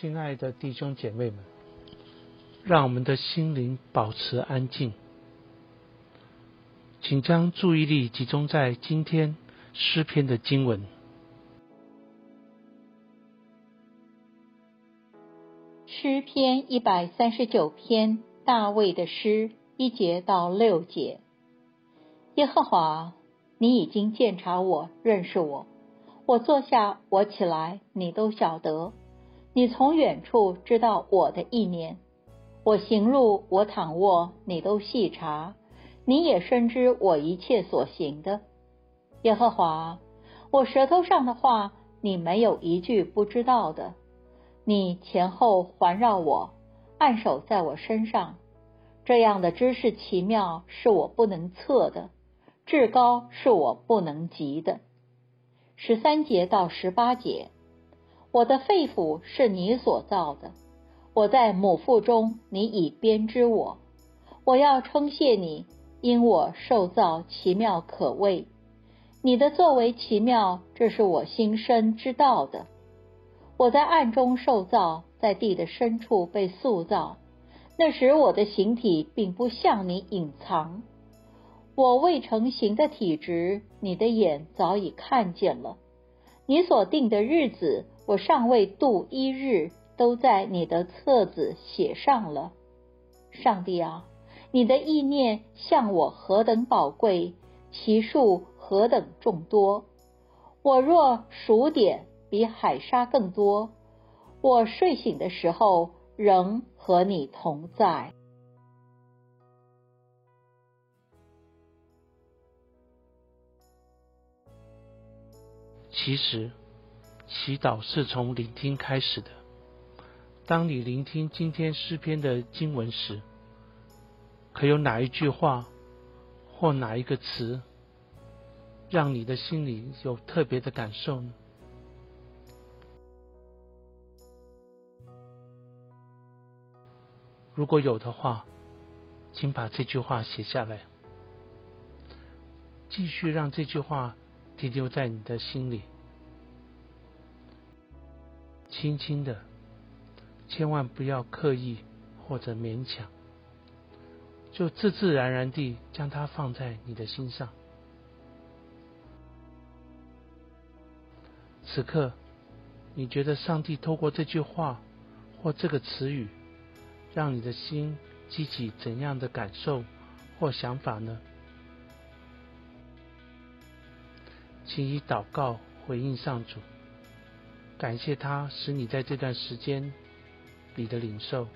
亲爱的弟兄姐妹们，让我们的心灵保持安静，请将注意力集中在今天诗篇的经文。诗篇一百三十九篇，大卫的诗，一节到六节。耶和华，你已经鉴察我，认识我。我坐下，我起来，你都晓得。你从远处知道我的意念，我行路，我躺卧，你都细察，你也深知我一切所行的。耶和华，我舌头上的话，你没有一句不知道的。你前后环绕我，按手在我身上，这样的知识奇妙，是我不能测的；至高是我不能及的。十三节到十八节。我的肺腑是你所造的，我在母腹中，你已编织我。我要称谢你，因我受造奇妙可畏。你的作为奇妙，这是我心生知道的。我在暗中受造，在地的深处被塑造。那时我的形体并不向你隐藏，我未成形的体质，你的眼早已看见了。你所定的日子。我尚未度一日，都在你的册子写上了。上帝啊，你的意念向我何等宝贵，其数何等众多。我若数点，比海沙更多。我睡醒的时候，仍和你同在。其实。祈祷是从聆听开始的。当你聆听今天诗篇的经文时，可有哪一句话或哪一个词，让你的心里有特别的感受呢？如果有的话，请把这句话写下来，继续让这句话停留在你的心里。轻轻的，千万不要刻意或者勉强，就自自然然地将它放在你的心上。此刻，你觉得上帝透过这句话或这个词语，让你的心激起怎样的感受或想法呢？请以祷告回应上主。感谢他使你在这段时间里的领受。